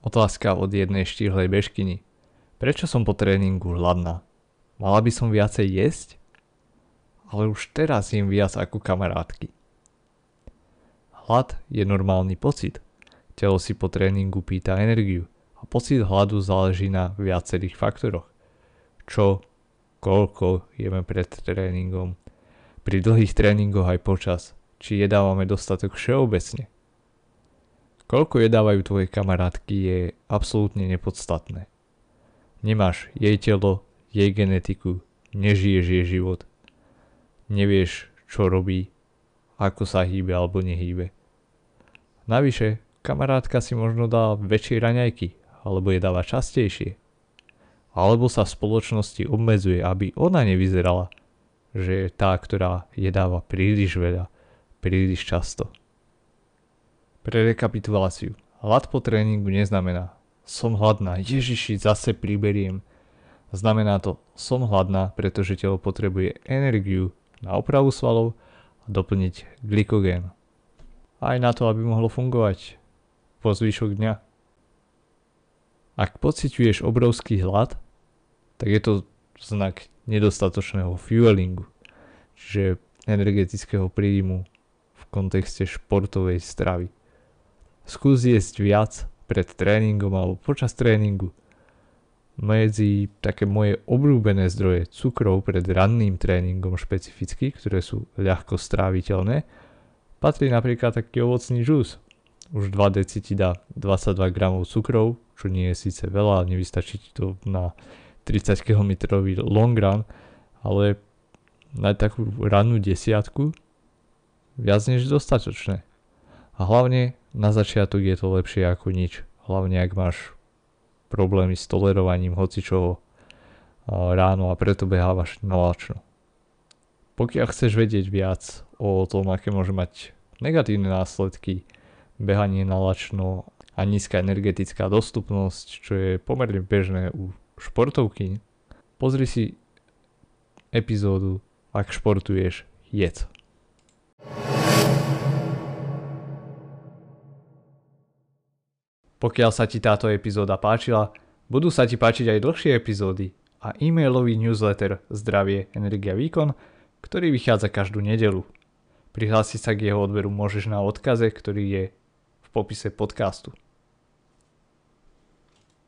Otázka od jednej štíhlej bežkyni. Prečo som po tréningu hladná? Mala by som viacej jesť? Ale už teraz jem viac ako kamarátky. Hlad je normálny pocit. Telo si po tréningu pýta energiu a pocit hladu záleží na viacerých faktoroch. Čo, koľko jeme pred tréningom, pri dlhých tréningoch aj počas, či jedávame dostatok všeobecne. Koľko jedávajú tvoje kamarátky je absolútne nepodstatné. Nemáš jej telo, jej genetiku, nežiješ jej život. Nevieš, čo robí, ako sa hýbe alebo nehýbe. Navyše, kamarátka si možno dá väčšie raňajky, alebo je dáva častejšie. Alebo sa v spoločnosti obmedzuje, aby ona nevyzerala, že je tá, ktorá jedáva príliš veľa, príliš často. Pre rekapituláciu. Hlad po tréningu neznamená som hladná, Ježiši, zase priberiem. Znamená to som hladná, pretože telo potrebuje energiu na opravu svalov a doplniť glykogén. Aj na to, aby mohlo fungovať po zvyšok dňa. Ak pociťuješ obrovský hlad, tak je to znak nedostatočného fuelingu, čiže energetického príjmu v kontexte športovej stravy. Skús jesť viac pred tréningom alebo počas tréningu. Medzi také moje obľúbené zdroje cukrov pred ranným tréningom špecificky, ktoré sú ľahko stráviteľné, patrí napríklad taký ovocný žús. Už 2 deci ti dá 22 gramov cukrov, čo nie je síce veľa, nevystačí ti to na 30 km long run, ale na takú rannú desiatku viac než dostatočné. A hlavne na začiatok je to lepšie ako nič. Hlavne ak máš problémy s tolerovaním hocičoho ráno a preto behávaš nalačno. Pokiaľ chceš vedieť viac o tom, aké môže mať negatívne následky behanie nalačno a nízka energetická dostupnosť, čo je pomerne bežné u športovky, pozri si epizódu Ak športuješ, jedz. Pokiaľ sa ti táto epizóda páčila, budú sa ti páčiť aj dlhšie epizódy a e-mailový newsletter Zdravie, Energia, Výkon, ktorý vychádza každú nedelu. Prihlásiť sa k jeho odberu môžeš na odkaze, ktorý je v popise podcastu.